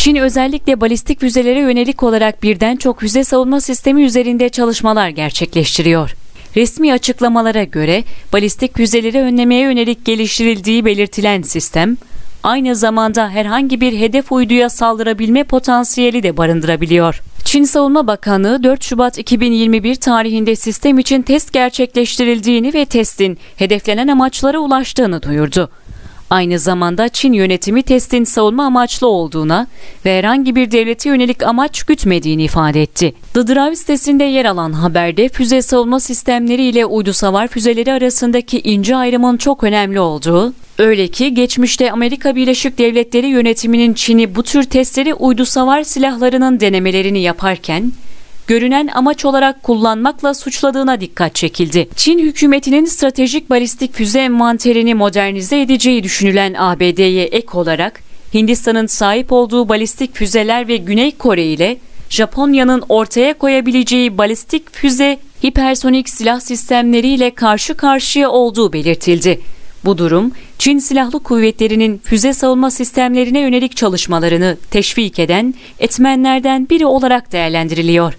Çin özellikle balistik füzelere yönelik olarak birden çok füze savunma sistemi üzerinde çalışmalar gerçekleştiriyor. Resmi açıklamalara göre balistik füzeleri önlemeye yönelik geliştirildiği belirtilen sistem, aynı zamanda herhangi bir hedef uyduya saldırabilme potansiyeli de barındırabiliyor. Çin Savunma Bakanlığı 4 Şubat 2021 tarihinde sistem için test gerçekleştirildiğini ve testin hedeflenen amaçlara ulaştığını duyurdu. Aynı zamanda Çin yönetimi testin savunma amaçlı olduğuna ve herhangi bir devlete yönelik amaç gütmediğini ifade etti. The Drive sitesinde yer alan haberde füze savunma sistemleri ile uydu savar füzeleri arasındaki ince ayrımın çok önemli olduğu, öyle ki geçmişte Amerika Birleşik Devletleri yönetiminin Çin'i bu tür testleri uydu savar silahlarının denemelerini yaparken görünen amaç olarak kullanmakla suçladığına dikkat çekildi. Çin hükümetinin stratejik balistik füze envanterini modernize edeceği düşünülen ABD'ye ek olarak Hindistan'ın sahip olduğu balistik füzeler ve Güney Kore ile Japonya'nın ortaya koyabileceği balistik füze hipersonik silah sistemleriyle karşı karşıya olduğu belirtildi. Bu durum Çin Silahlı Kuvvetleri'nin füze savunma sistemlerine yönelik çalışmalarını teşvik eden etmenlerden biri olarak değerlendiriliyor.